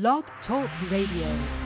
Blog Talk Radio.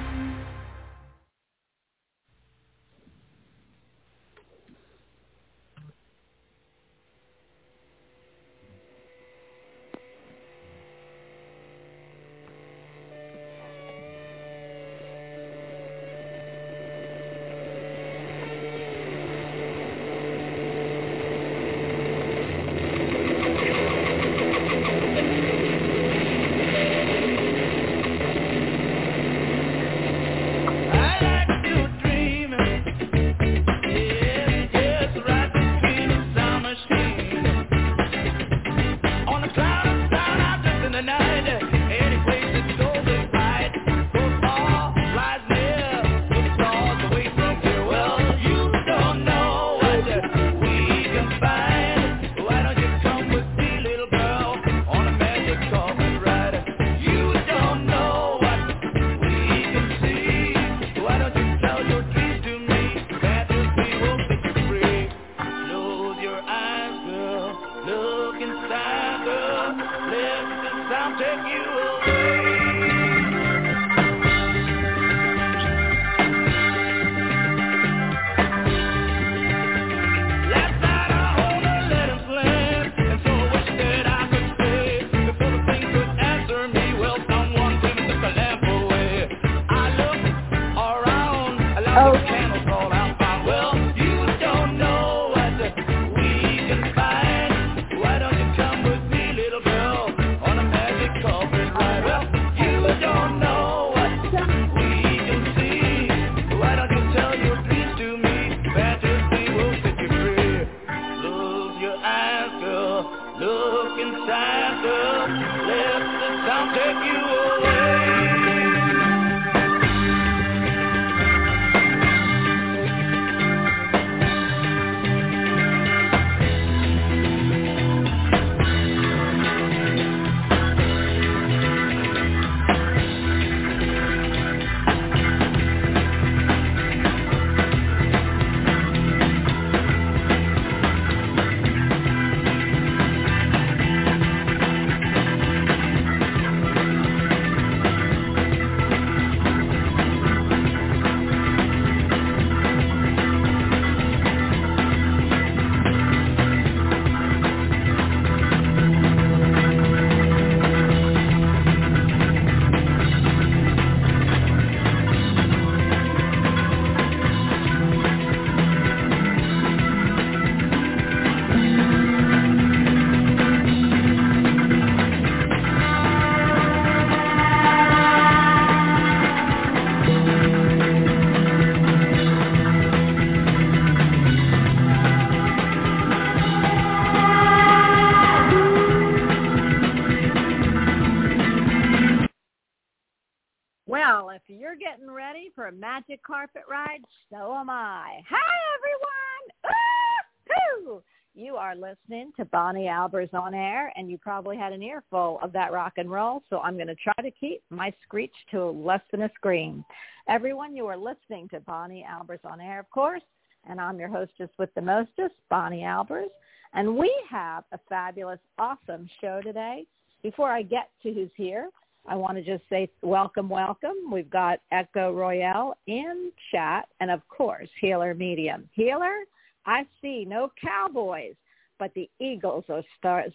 So am I. Hi, everyone! Ah, Ooh! You are listening to Bonnie Albers on air, and you probably had an earful of that rock and roll, so I'm going to try to keep my screech to less than a scream. Everyone, you are listening to Bonnie Albers on air, of course, and I'm your hostess with the mostest, Bonnie Albers. And we have a fabulous, awesome show today. Before I get to who's here, I want to just say welcome, welcome. We've got Echo Royale in chat and, of course, Healer Medium. Healer, I see no Cowboys, but the Eagles are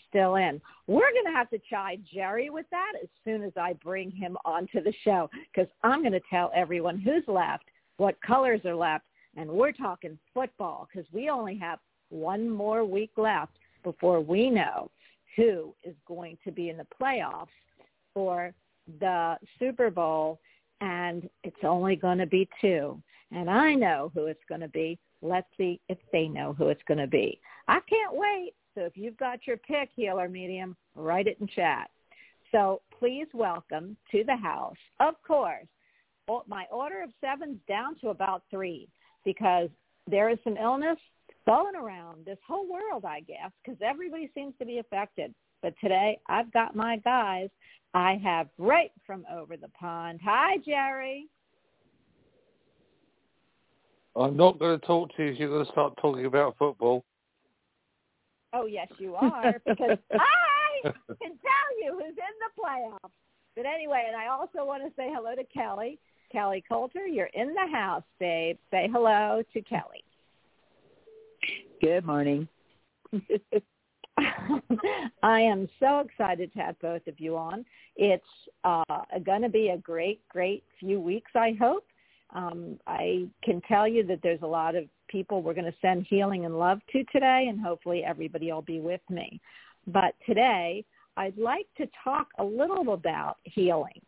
still in. We're going to have to chide Jerry with that as soon as I bring him onto the show because I'm going to tell everyone who's left, what colors are left, and we're talking football because we only have one more week left before we know who is going to be in the playoffs for the Super Bowl, and it's only going to be two. And I know who it's going to be. Let's see if they know who it's going to be. I can't wait. So if you've got your pick, healer medium, write it in chat. So please welcome to the house, of course, my order of seven's down to about three because there is some illness going around this whole world, I guess, because everybody seems to be affected. But today I've got my guys I have right from over the pond. Hi, Jerry. I'm not going to talk to you if you're going to start talking about football. Oh, yes, you are, because I can tell you who's in the playoffs. But anyway, and I also want to say hello to Kelly. Kelly Coulter, you're in the house, babe. Say hello to Kelly. Good morning. I am so excited to have both of you on. It's uh, going to be a great, great few weeks, I hope. Um, I can tell you that there's a lot of people we're going to send healing and love to today, and hopefully everybody will be with me. But today, I'd like to talk a little about healing.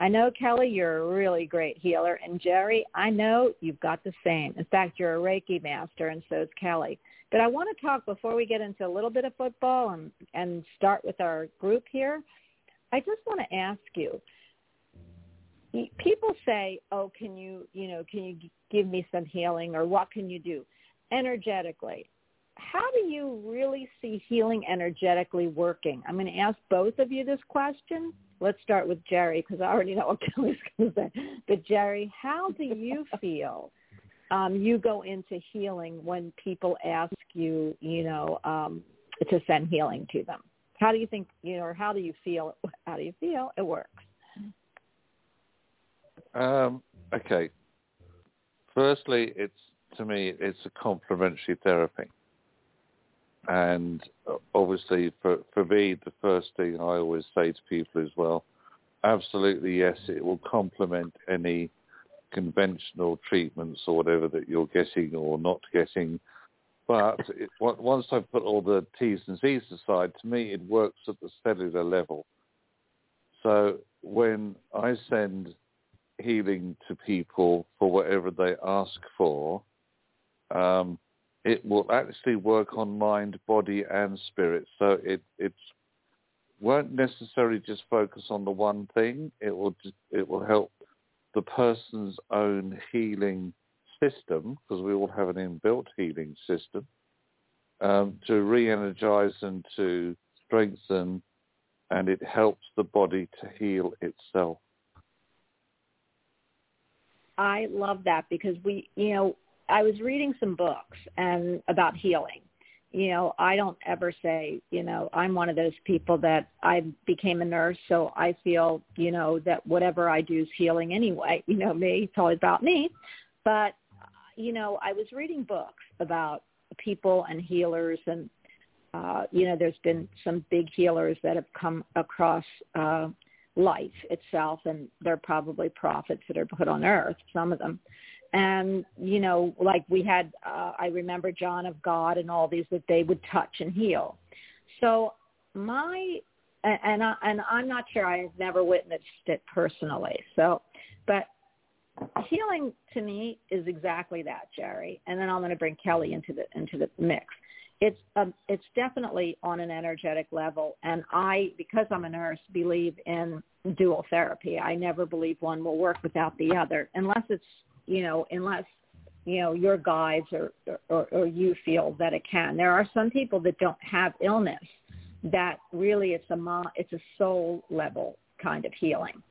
I know, Kelly, you're a really great healer. And Jerry, I know you've got the same. In fact, you're a Reiki master, and so is Kelly. But I want to talk before we get into a little bit of football and, and start with our group here. I just want to ask you, people say, oh, can you, you know, can you give me some healing or what can you do energetically? How do you really see healing energetically working? I'm going to ask both of you this question. Let's start with Jerry because I already know what Kelly's going to say. But Jerry, how do you feel um, you go into healing when people ask you, you know, um, to send healing to them? How do you think, you know, or how do you feel? How do you feel it works? Um, okay. Firstly, it's to me, it's a complementary therapy, and obviously, for for me, the first thing I always say to people as well, absolutely yes, it will complement any conventional treatments or whatever that you're getting or not getting. But it, once I've put all the T's and C's aside, to me it works at the cellular level. So when I send healing to people for whatever they ask for, um, it will actually work on mind, body, and spirit. So it it won't necessarily just focus on the one thing. It will it will help the person's own healing system, because we all have an inbuilt healing system, um, to re-energize and to strengthen, and it helps the body to heal itself. I love that because we, you know, I was reading some books and about healing. You know, I don't ever say, you know, I'm one of those people that I became a nurse, so I feel, you know, that whatever I do is healing anyway. You know, me, it's always about me. But, you know, I was reading books about people and healers and, uh, you know, there's been some big healers that have come across uh, life itself, and they're probably prophets that are put on earth, some of them. And, you know, like we had, uh, I remember John of God and all these that they would touch and heal. So my, and, I, and I'm not sure, I've never witnessed it personally. So, but healing to me is exactly that, Jerry. And then I'm going to bring Kelly into the, into the mix it's um, it's definitely on an energetic level and i because i'm a nurse believe in dual therapy i never believe one will work without the other unless it's you know unless you know your guides or, or or you feel that it can. There are some people that don't have illness that really it's a it's a soul level kind of healing.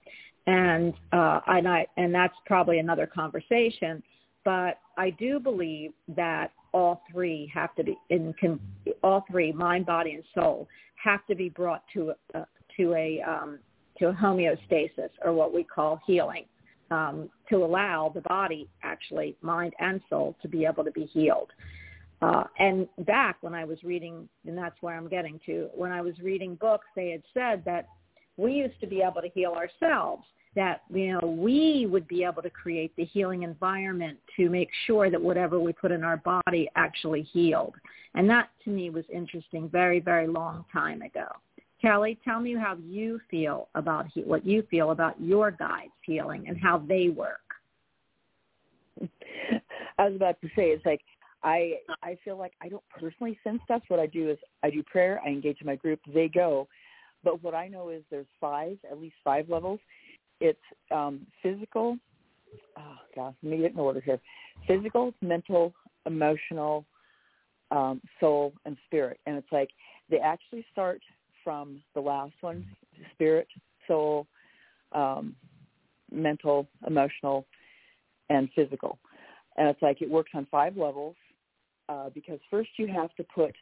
And uh and i and that's probably another conversation but i do believe that all three have to be in can, all three mind, body, and soul have to be brought to a, to a um, to a homeostasis or what we call healing um, to allow the body, actually mind and soul, to be able to be healed. Uh, and back when I was reading, and that's where I'm getting to, when I was reading books, they had said that we used to be able to heal ourselves that you know we would be able to create the healing environment to make sure that whatever we put in our body actually healed and that to me was interesting very very long time ago kelly tell me how you feel about he- what you feel about your guides healing and how they work i was about to say it's like i i feel like i don't personally sense stuff what i do is i do prayer i engage in my group they go but what i know is there's five at least five levels it's um, physical. Oh gosh, let me get in order here. Physical, mental, emotional, um, soul, and spirit. And it's like they actually start from the last one: spirit, soul, um, mental, emotional, and physical. And it's like it works on five levels uh, because first you have to put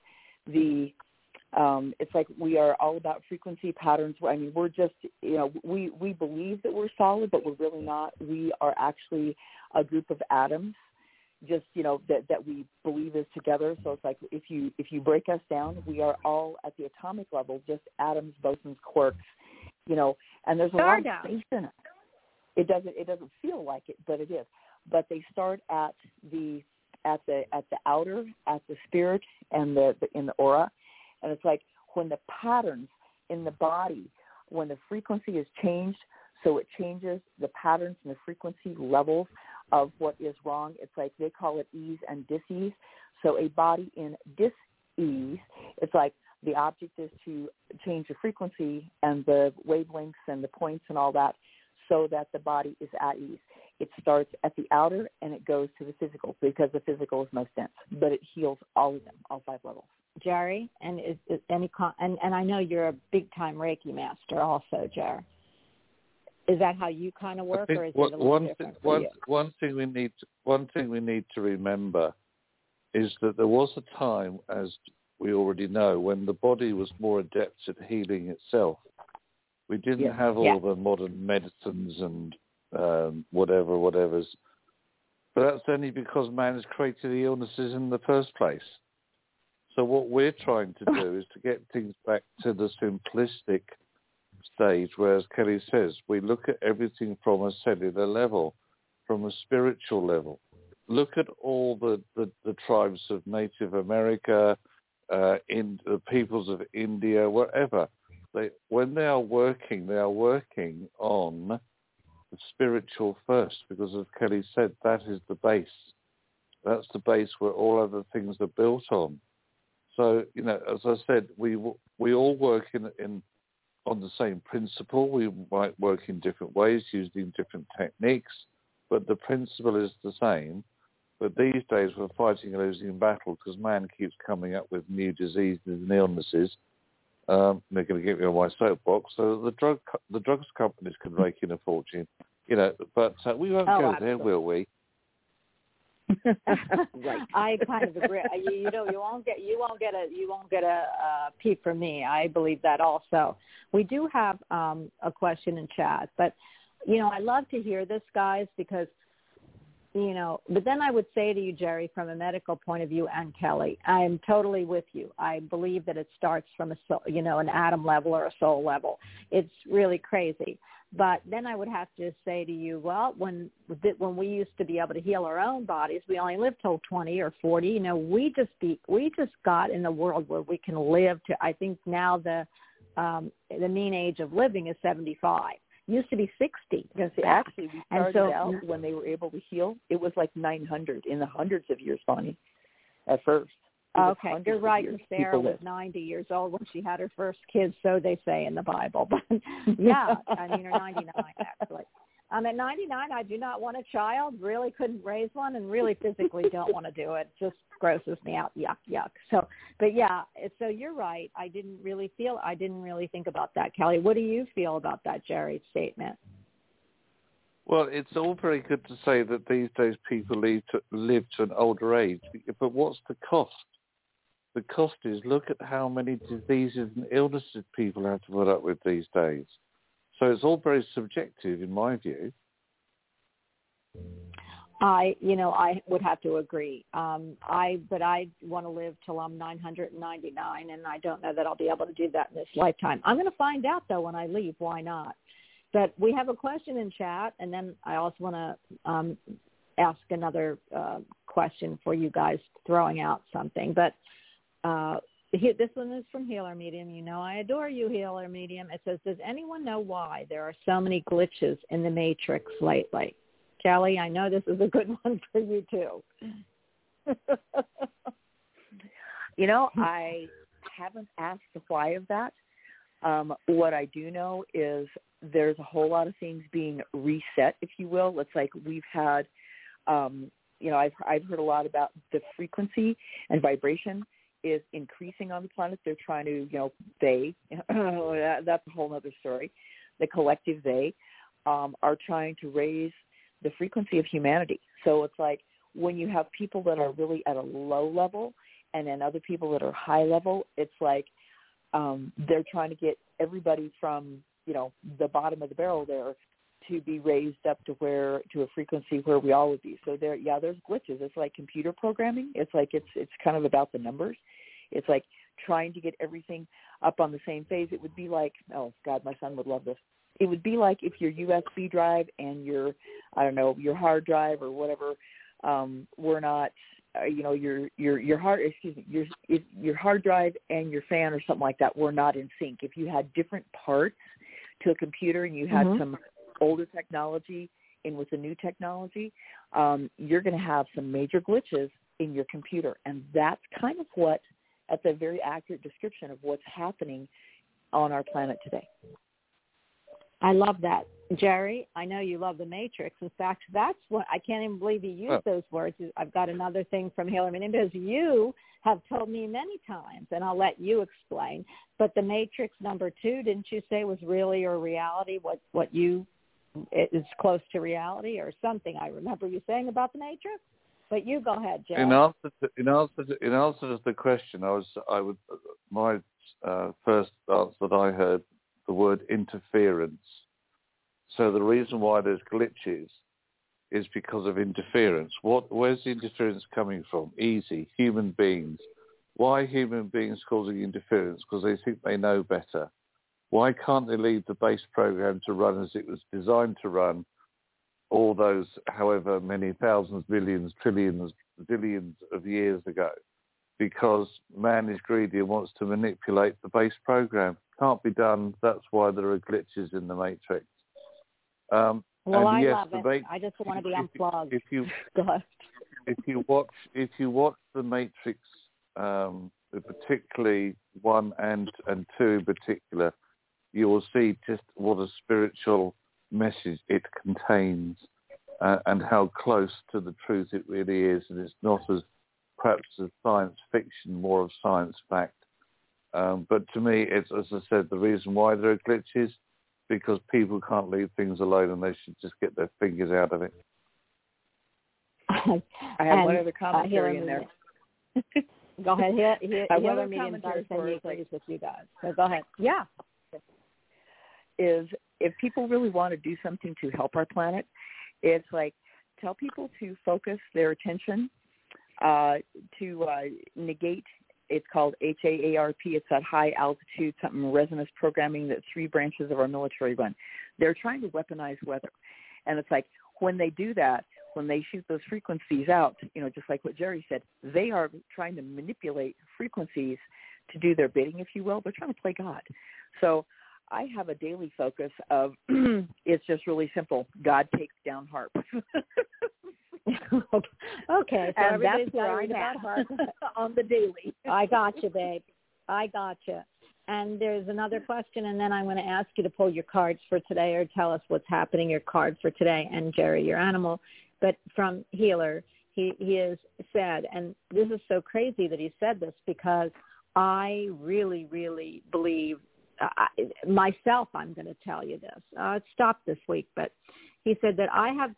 the um, it's like we are all about frequency patterns. I mean, we're just, you know, we we believe that we're solid, but we're really not. We are actually a group of atoms, just you know that that we believe is together. So it's like if you if you break us down, we are all at the atomic level, just atoms, bosons, quarks, you know. And there's a lot of space in it. It doesn't it doesn't feel like it, but it is. But they start at the at the at the outer, at the spirit, and the, the in the aura and it's like when the patterns in the body, when the frequency is changed, so it changes the patterns and the frequency levels of what is wrong. It's like they call it ease and dis-ease. So a body in dis-ease, it's like the object is to change the frequency and the wavelengths and the points and all that so that the body is at ease. It starts at the outer and it goes to the physical because the physical is most dense, but it heals all of them, all five levels. Jerry, and is, is any and and I know you're a big time Reiki master also, Jerry. Is that how you kind of work, or is one, it a little one different one, you? one thing we need to, one thing we need to remember is that there was a time, as we already know, when the body was more adept at healing itself. We didn't Yeah. have all Yeah. the modern medicines and um, whatever, whatever's. But that's only because man has created the illnesses in the first place. So what we're trying to do is to get things back to the simplistic stage, where, as Kelly says, we look at everything from a cellular level, from a spiritual level. Look at all the, the, the tribes of Native America, uh, in the peoples of India, wherever. They, when they are working, they are working on the spiritual first, because as Kelly said, that is the base. That's the base where all other things are built on. So, you know, as I said, we we all work in, in on the same principle. We might work in different ways, using different techniques, but the principle is the same. But these days we're fighting a losing battle because man keeps coming up with new diseases and illnesses. Um, they're going to get me on my soapbox. So the drug the drugs companies can rake in a fortune, you know. But uh, we won't Oh, go absolutely. there, will we? Right. I kind of agree. You, you know, you won't get you won't get a you won't get a, uh peep from me. I believe that also. We do have um, a question in chat, but you know, I love to hear this, guys, because you know. But then I would say to you, Jerry, from a medical point of view, and Kelly, I am totally with you. I believe that it starts from a soul, you know an atom level or a soul level. It's really crazy. But then I would have to say to you, well, when when we used to be able to heal our own bodies, we only lived till 20 or 40. You know, we just be we just got in the world where we can live to. I think now the um, the mean age of living is 75. Used to be 60. Because actually, we And started so- out when they were able to heal. It was like 900 in the hundreds of years, Bonnie. At first. It was Okay, hundreds you're of right. years Sarah people was lived. 90 years old when she had her first kids, so they say in the Bible. But yeah, I mean, or 99 actually. Um, at 99, I do not want a child. Really couldn't raise one, and really physically don't want to do it. Just grosses me out. Yuck, yuck. So, but yeah, so you're right. I didn't really feel. I didn't really think about that, Kelly. What do you feel about that Jerry statement? Well, it's all very good to say that these days people live to, live to an older age, but what's the cost? The cost is look at how many diseases and illnesses people have to put up with these days. So it's all very subjective in my view. I, you know, I would have to agree. Um, I, but I want to live till I'm 999, and I don't know that I'll be able to do that in this lifetime. I'm going to find out though when I leave. Why not? But we have a question in chat, and then I also want to um, ask another uh, question for you guys, throwing out something. But uh, he- this one is from Healer Medium. You know, I adore you, Healer Medium. It says, "Does anyone know why there are so many glitches in the Matrix lately?" Kelly, I know this is a good one for you too. you know, I haven't asked the why of that. Um, what I do know is there's a whole lot of things being reset, if you will. It's like we've had, um, you know, I've I've heard a lot about the frequency and vibration is increasing on the planet. They're trying to, you know, they that- that's a whole other story. The collective they um, are trying to raise the frequency of humanity. So it's like when you have people that are really at a low level and then other people that are high level, it's like um, they're trying to get everybody from you know the bottom of the barrel there to be raised up to where to a frequency where we all would be. So there, yeah, there's glitches. It's like computer programming. It's like it's it's kind of about the numbers. It's like trying to get everything up on the same phase. It would be like, oh God, my son would love this. It would be like if your USB drive and your, I don't know, your hard drive or whatever, um, were not, uh, you know, your your your hard, excuse me, your if your hard drive and your fan or something like that were not in sync. If you had different parts to a computer and you had mm-hmm. some older technology in with the new technology, um, you're going to have some major glitches in your computer, and that's kind of what that's a very accurate description of what's happening on our planet today. I love that. Jerry, I know you love the Matrix. In fact, that's what I can't even believe you used oh. those words. I've got another thing from Healer because you have told me many times, and I'll let you explain. But the Matrix number two, didn't you say was really a reality? What what you is close to reality or something? I remember you saying about the Matrix. But you go ahead, Jeff. In answer to, in answer to, in answer to the question, I was I would my uh, first answer that I heard the word interference. So the reason why there's glitches is because of interference. What where's the interference coming from? Easy, human beings. Why human beings causing interference? Because they think they know better. Why can't they leave the base program to run as it was designed to run all those however many thousands, billions, trillions, billions of years ago, because man is greedy and wants to manipulate the base program. Can't be done. That's why there are glitches in the matrix. Um, well, I yes, love it. Matrix, I just want to be unplugged. If, you if you watch if you watch the Matrix, um, particularly one and and two in particular, you will see just what a spiritual message it contains uh, and how close to the truth it really is. And it's not as perhaps as science fiction, more of science fact. Um, but to me, it's as I said, the reason why there are glitches because people can't leave things alone and they should just get their fingers out of it. I have and, one other uh, commentary uh, in there. go ahead. Here, here, I have medium commentary for agrees with you guys. So go ahead. Yeah. Is if people really want to do something to help our planet, it's like tell people to focus their attention uh, to uh, negate. It's called HAARP. It's that high altitude something resonance programming that three branches of our military run. They're trying to weaponize weather, and it's like when they do that, when they shoot those frequencies out, you know, just like what Jerry said, they are trying to manipulate frequencies to do their bidding, if you will. They're trying to play God. So I have a daily focus of it's just really simple. God takes down HAARP. okay, so and everybody's worried about HAARP on the daily. I got you, babe. I got you. And there's another question, and then I'm going to ask you to pull your cards for today or tell us what's happening, your card for today, and Jerry, your animal. But from Healer, he, he has said, and this is so crazy that he said this because I really, really believe I, myself, I'm going to tell you this. Uh, it stopped this week, but he said that I have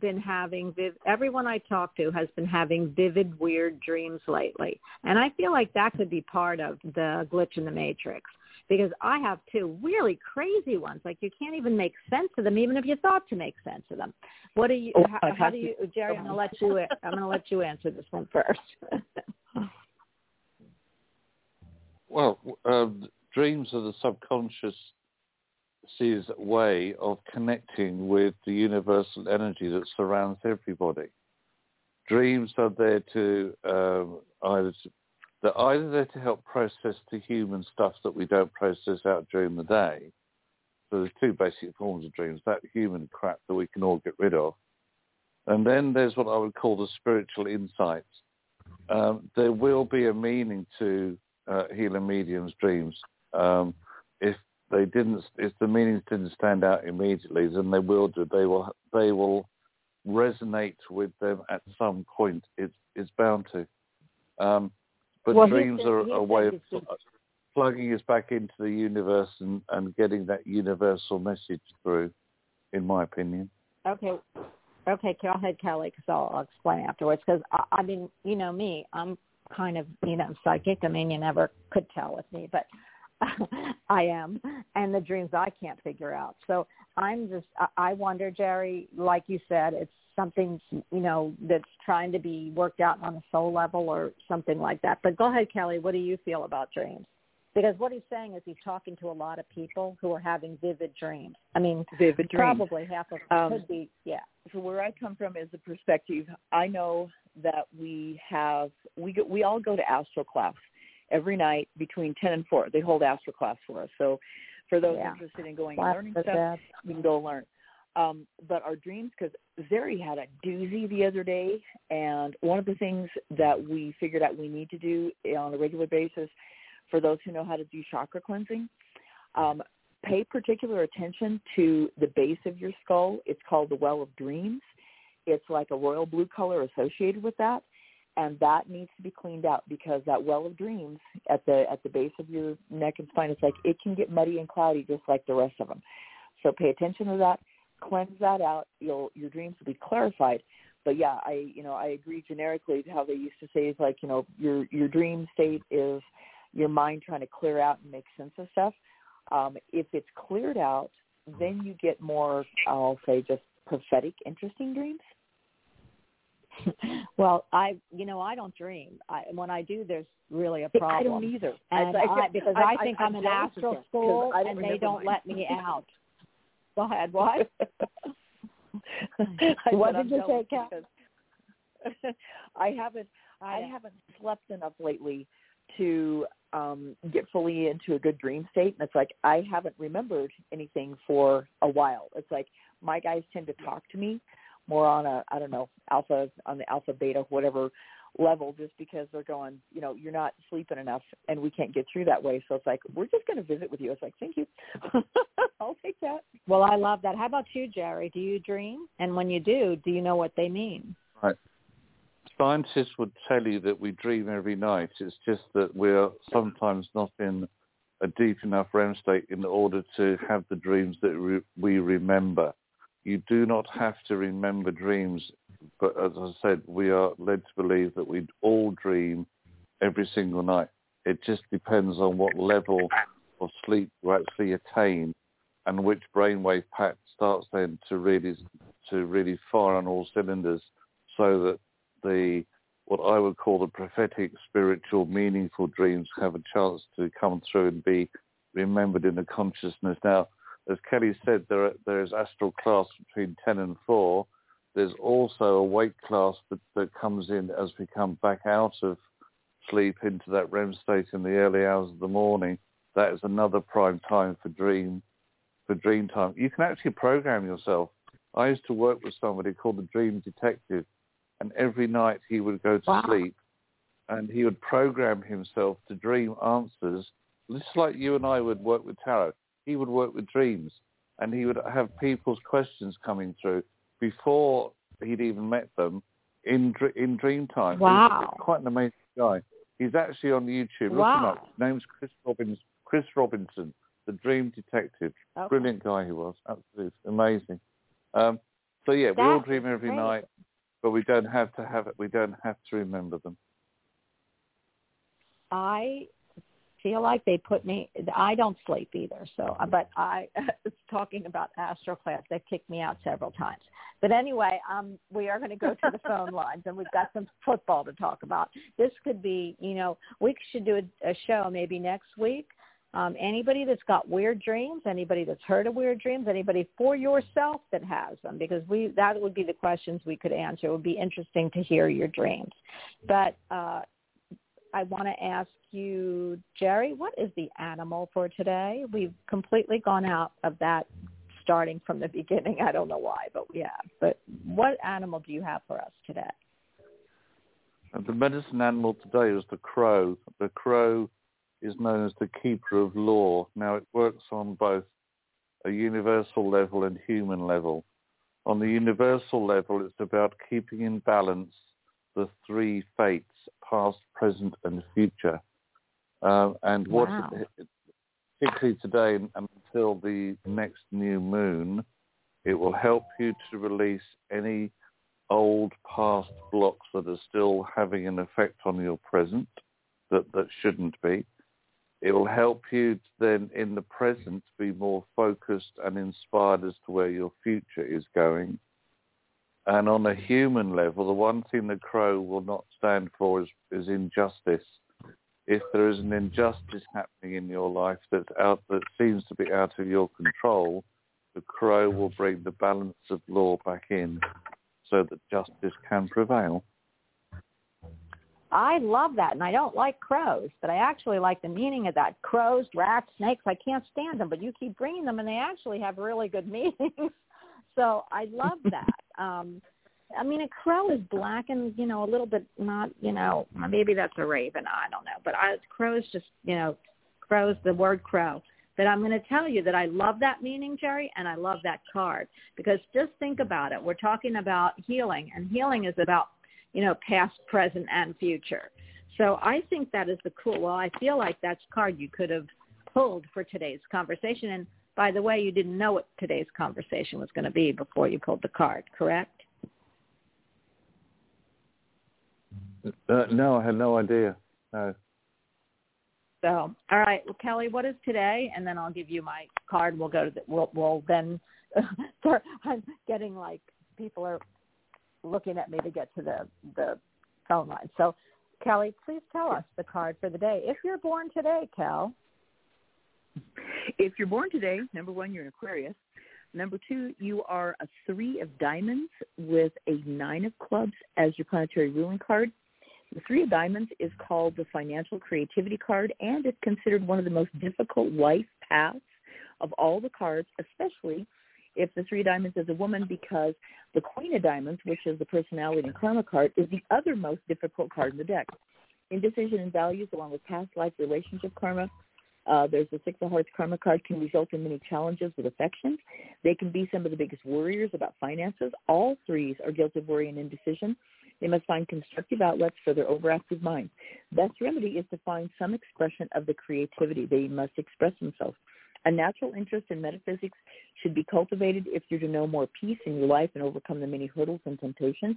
been having viv- everyone I talk to has been having vivid, weird dreams lately, and I feel like that could be part of the glitch in the matrix because I have two really crazy ones. Like you can't even make sense of them, even if you thought to make sense of them. What do you? Oh, how, how do you, Jerry? I'm going to let you. I'm going to let you answer this one first. well, um, dreams are the subconscious way of connecting with the universal energy that surrounds everybody. Dreams are there to um, either to, they're either there to help process the human stuff that we don't process out during the day. So there's two basic forms of dreams: that human crap that we can all get rid of, and then there's what I would call the spiritual insights. Um, there will be a meaning to uh, healer mediums' dreams. Um, if they didn't, if the meanings didn't stand out immediately, then they will do. They will, they will resonate with them at some point. It's, it's bound to. Um, but well, dreams are a way of plugging us back into the universe and, and getting that universal message through, in my opinion. Okay. Okay, go ahead, Kelly, because I'll, I'll explain afterwards. Because I, I mean, you know me, I'm kind of, you know, psychic. I mean, you never could tell with me, but I am, and the dreams I can't figure out. So I'm just, I wonder, Jerry, like you said, it's something, you know, that's trying to be worked out on a soul level or something like that. But go ahead, Kelly. What do you feel about dreams? Because what he's saying is he's talking to a lot of people who are having vivid dreams. I mean, vivid dreams. Probably half of them um, could be, yeah. So where I come from is the perspective. I know that we have we go, we all go to astral class every night between ten and four. They hold astral class for us. So for those yeah. interested in going and learning stuff, that. we can go learn. Um, but our dreams, because Zeri had a doozy the other day, and one of the things that we figured out we need to do on a regular basis, for those who know how to do chakra cleansing, um, pay particular attention to the base of your skull. It's called the Well of Dreams. It's like a royal blue color associated with that, and that needs to be cleaned out because that Well of Dreams at the at the base of your neck and spine, it's like it can get muddy and cloudy just like the rest of them. So pay attention to that cleanse that out, you'll your dreams will be clarified. But yeah, I you know I agree generically to how they used to say is like you know your your dream state is your mind trying to clear out and make sense of stuff. Um, if it's cleared out, then you get more I'll say just prophetic, interesting dreams. well, I you know I don't dream. I, when I do, there's really a problem. I don't either. And I, I, because I, I think I, am in astral school and they don't let me out. Go ahead. What? what did you say, Kat? I haven't I haven't slept enough lately to um get fully into a good dream state and it's like I haven't remembered anything for a while. It's like my guys tend to talk to me more on a I don't know, alpha on the alpha beta whatever level just because they're going, you know, you're not sleeping enough and we can't get through that way. So it's like, we're just going to visit with you. It's like, thank you. I'll take that. Well, I love that. How about you, Jerry? Do you dream? And when you do, do you know what they mean? Right. Scientists would tell you that we dream every night. It's just that we're sometimes not in a deep enough REM state in order to have the dreams that re- we remember. You do not have to remember dreams but as I said, we are led to believe that we all dream every single night. It just depends on what level of sleep you actually attain and which brainwave pattern starts then to really to really fire on all cylinders so that the what I would call the prophetic, spiritual, meaningful dreams have a chance to come through and be remembered in the consciousness. Now, as Kelly said, there there is astral class between 10 and 4 there's also a weight class that, that comes in as we come back out of sleep into that REM state in the early hours of the morning. That is another prime time for dream for dream time. You can actually program yourself. I used to work with somebody called the Dream Detective, and every night he would go to wow. sleep and he would program himself to dream answers, just like you and I would work with tarot. He would work with dreams, and he would have people's questions coming through before he'd even met them in in dream time. Wow, He's quite an amazing guy. He's actually on YouTube. Wow. Look him up. His name's Chris Robbins. Chris Robinson, the Dream Detective. Okay. Brilliant guy he was. Absolutely amazing. Um, so yeah, we all dream every night, but we don't have to have it. We don't have to remember them. I feel like they put me. I don't sleep either. So, uh, but I talking about Astral Class. They've kicked me out several times. But anyway, um, we are going to go to the phone lines, and we've got some football to talk about. This could be, you know, we should do a, a show maybe next week. Um, anybody that's got weird dreams, anybody that's heard of weird dreams, anybody for yourself that has them, because we that would be the questions we could answer. It would be interesting to hear your dreams. But uh, I want to ask you, Jerry, what is the animal for today? We've completely gone out of that starting from the beginning. I don't know why, but have. But what animal do you have for us today? The medicine animal today is the crow. The crow is known as the keeper of law. Now it works on both a universal level and human level. On the universal level, it's about keeping in balance the three fates, past, present, and future. Uh, and what, wow. particularly today until the next new moon, it will help you to release any old past blocks that are still having an effect on your present that, that shouldn't be. it will help you to then in the present be more focused and inspired as to where your future is going. And on a human level, the one thing the crow will not stand for is, is injustice. If there is an injustice happening in your life out that seems to be out of your control, the crow will bring the balance of law back in so that justice can prevail. I love that, and I don't like crows, but I actually like the meaning of that. Crows, rats, snakes, I can't stand them, but you keep bringing them, and they actually have really good meanings. so I love that. Um, I mean, a crow is black and you know a little bit not, you know, maybe that's a raven. I don't know, but I, crows just, you know, crows. The word crow. But I'm going to tell you that I love that meaning, Jerry, and I love that card because just think about it. We're talking about healing, and healing is about you know, past, present, and future. So I think that is the cool. Well, I feel like that's card you could have pulled for today's conversation. And by the way, you didn't know what today's conversation was going to be before you pulled the card, correct? Uh, no, I had no idea. No. So, all right, well, Kelly, what is today? And then I'll give you my card. We'll go to the. We'll, we'll then start. I'm getting like people are looking at me to get to the the phone line. So, Kelly, please tell us the card for the day. If you're born today, Kel. If you're born today, number one, you're an Aquarius. Number two, you are a three of diamonds with a nine of clubs as your planetary ruling card. The three of diamonds is called the financial creativity card and it's considered one of the most difficult life paths of all the cards, especially if the three of diamonds is a woman because the queen of diamonds, which is the personality and karma card, is the other most difficult card in the deck. Indecision and values, along with past life relationship karma, uh, there's the Six of Hearts karma card can result in many challenges with affections. They can be some of the biggest worriers about finances. All threes are guilty of worry and indecision. They must find constructive outlets for their overactive mind. Best remedy is to find some expression of the creativity. They must express themselves. A natural interest in metaphysics should be cultivated if you're to know more peace in your life and overcome the many hurdles and temptations.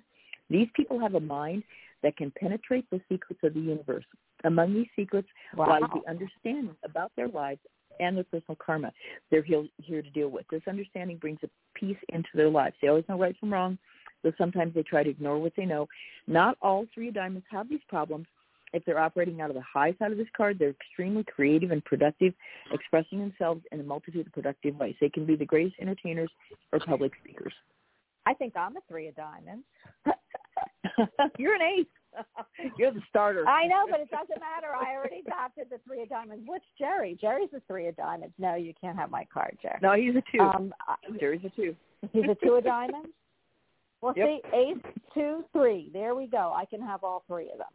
These people have a mind that can penetrate the secrets of the universe. Among these secrets wow. lies the understanding about their lives and their personal karma they're here to deal with. This understanding brings a peace into their lives. They always know right from wrong, though sometimes they try to ignore what they know. Not all three of diamonds have these problems, if they're operating out of the high side of this card, they're extremely creative and productive, expressing themselves in a multitude of productive ways. They can be the greatest entertainers or public speakers. I think I'm a three of diamonds. You're an ace. You're the starter. I know, but it doesn't matter. I already adopted the three of diamonds. What's Jerry? Jerry's a three of diamonds. No, you can't have my card, Jerry. No, he's a two. Um, Jerry's a two. He's a two of diamonds. Well, yep. see, ace, two, three. There we go. I can have all three of them.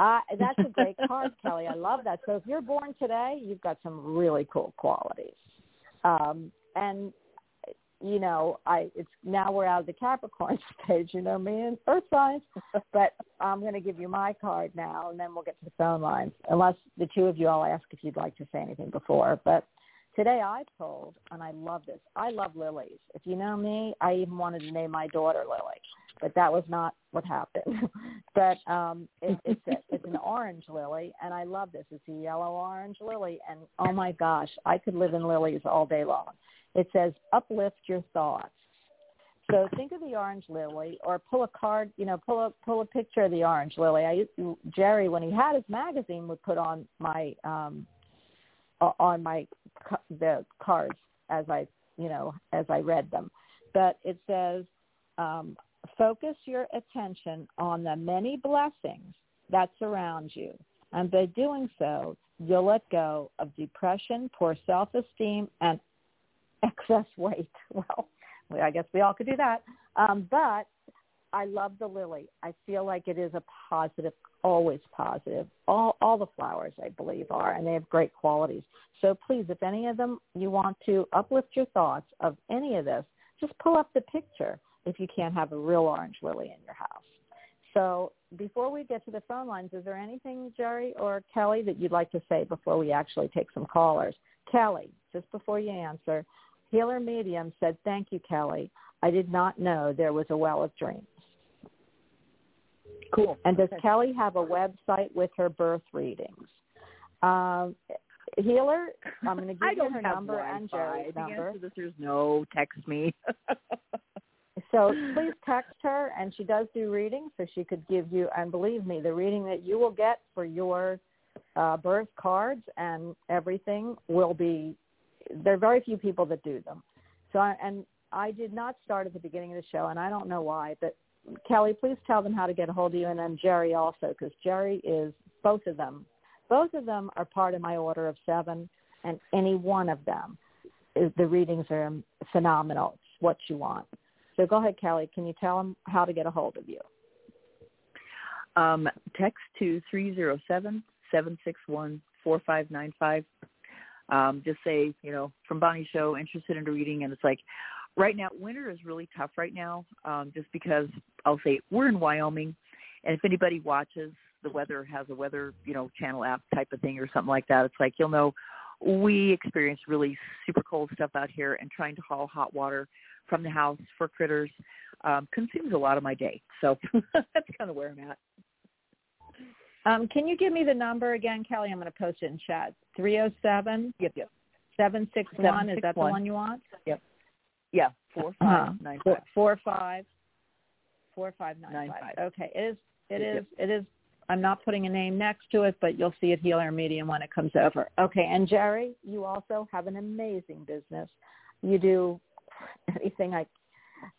Uh, that's a great card, Kelly. I love that. So if you're born today, you've got some really cool qualities. Um, and you know, I it's now we're out of the Capricorn stage, you know me and Earth signs. but I'm going to give you my card now, and then we'll get to the phone lines. Unless the two of you, I'll ask if you'd like to say anything before. But today I told, and I love this. I love lilies. If you know me, I even wanted to name my daughter Lily but that was not what happened. but um, it, it's a, it's an orange lily, and I love this. It's a yellow orange lily, and oh my gosh, I could live in lilies all day long. It says uplift your thoughts. So think of the orange lily, or pull a card. You know, pull a pull a picture of the orange lily. I used to, Jerry, when he had his magazine, would put on my um, on my the cards as I you know as I read them. But it says um, focus your attention on the many blessings that surround you. And by doing so, you'll let go of depression, poor self-esteem, and excess weight. Well, I guess we all could do that. Um, but I love the lily. I feel like it is a positive, always positive. All all the flowers, I believe, are, and they have great qualities. So please, if any of them you want to uplift your thoughts of any of this, just pull up the picture if you can't have a real orange lily in your house. So before we get to the phone lines, is there anything, Jerry or Kelly, that you'd like to say before we actually take some callers? Kelly, just before you answer, Healer Medium said, thank you, Kelly. I did not know there was a well of dreams. Cool. And does okay. Kelly have a website with her birth readings? Um, Healer, I'm going to give I you her number Wi-Fi. and Jerry's the number. answer to this is no. Text me. So please text her, and she does do readings, so she could give you. And believe me, the reading that you will get for your uh, birth cards and everything will be. There are very few people that do them. So I, and I did not start at the beginning of the show, and I don't know why. But Kelly, please tell them how to get a hold of you, and then Jerry also, because Jerry is both of them. Both of them are part of my order of seven, and any one of them, the readings are phenomenal. It's what you want. So go ahead, Kelly. Can you tell them how to get a hold of you? Um, text to three zero seven seven six one four five nine five. Um, just say, you know, from Bonnie Show, interested in reading, and it's like, right now, winter is really tough right now, um, just because I'll say we're in Wyoming, and if anybody watches, the weather has a weather, you know, channel app type of thing or something like that. It's like you'll know we experience really super cold stuff out here, and trying to haul hot water from the house for critters um, consumes a lot of my day. So that's kind of where I'm at. Um, can you give me the number again, Kelly? I'm going to post it in chat. 307 Yep, yep. 761. Is that the one you want? Yep. Yeah, four Uh-huh. five nine Four, five. four five four five nine Nine five. five. Okay, it is. It Yep, is. It is. I'm not putting a name next to it, but you'll see it healer medium when it comes over. Okay, and Jerry, you also have an amazing business. You do anything I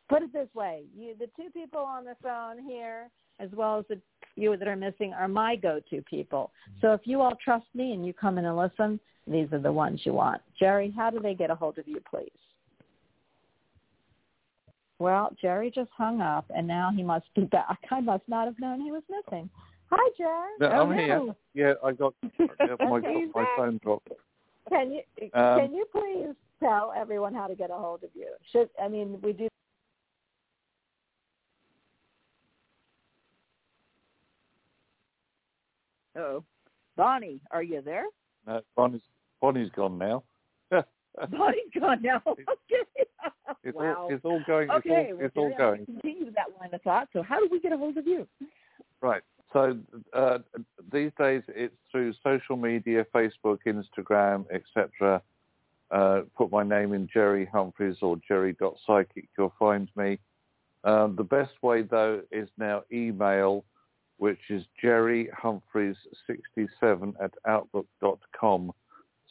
put it this way: you, the two people on the phone here, as well as the few that are missing, are my go-to people. So if you all trust me and you come in and listen, these are the ones you want. Jerry, how do they get a hold of you, please? Well, Jerry just hung up, and now he must be back. I must not have known he was missing. Hi, Jerry. No, Oh, I'm here. no. Yeah, I got yeah, my Okay, my phone dropped. Can you Um, can you please tell everyone how to get a hold of you? Should I mean we do Oh, Bonnie, are you there? No, Bonnie's Bonnie's gone now. Bonnie's gone now. Okay. It's wow. all it's all going. It's okay, all well, it's all gonna going. Continue with that line of thought. So, how do we get a hold of you? Right. So uh, these days it's through social media, Facebook, Instagram, etc. Uh, put my name in Jerry Humphreys or Jerry.psychic. You'll find me. Um, the best way though is now email, which is Jerry Humphreys 67 at outlook.com.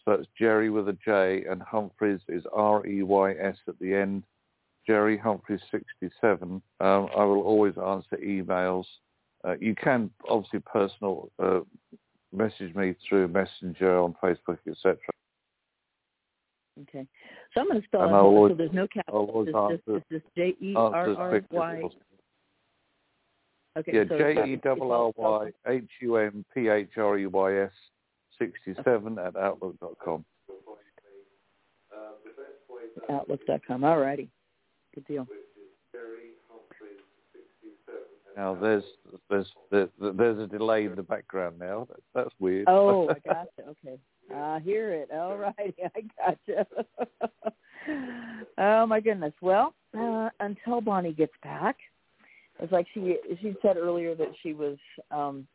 So it's Jerry with a J and Humphreys is R-E-Y-S at the end. Jerry Humphreys 67. Um, I will always answer emails. Uh, you can obviously personal uh, message me through Messenger on Facebook, etc. Okay. So I'm going to spell And it always- so there's no cap. It's just, it's just J E R R Y. Okay. Yeah, so J E double R Y H U M P H R E Y S 67 at outlook.com. Outlook.com. All righty. Good deal. Now there's there's there's there's a delay in the background now. That's, that's weird. Oh, I gotcha. Okay. I hear it. All righty. I gotcha. oh my goodness. Well, uh, until Bonnie gets back, it's like she she said earlier that she was um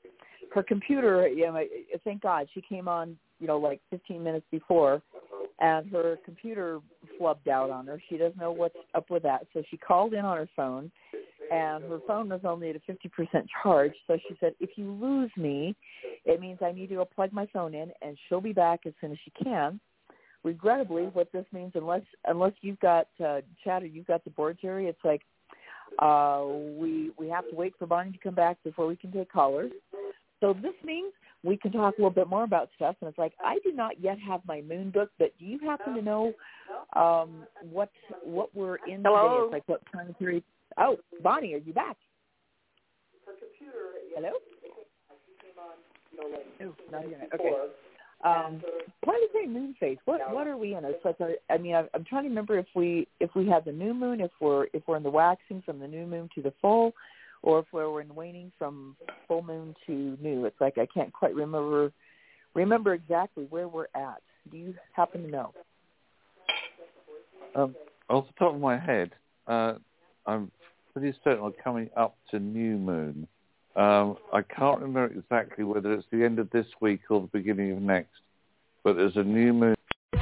her computer. You know, thank God she came on. You know, like 15 minutes before, and her computer flubbed out on her. She doesn't know what's up with that, so she called in on her phone, and her phone was only at a 50% charge. So she said, if you lose me, it means I need to go plug my phone in, and she'll be back as soon as she can. Regrettably, what this means, unless unless you've got uh, chatter, you've got the board, Jerry. It's like uh, we we have to wait for Bonnie to come back before we can take callers. So this means we can talk a little bit more about stuff. And it's like I do not yet have my moon book, but do you happen to know um, what what we're in Hello? today? It's like what time period? Oh, Bonnie, are you back? Hello. Oh, not yet. Okay. Um, why do they moon phase? What what are we in? It's like a, I mean, I, I'm trying to remember if we if we have the new moon, if we're if we're in the waxing from the new moon to the full, or if we're in waning from full moon to new. It's like I can't quite remember remember exactly where we're at. Do you happen to know? Um, off the top of my head, uh, I'm pretty certain we're coming up to new moon. Um, I can't remember exactly whether it's the end of this week or the beginning of next. but there's a new moon.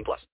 18 plus.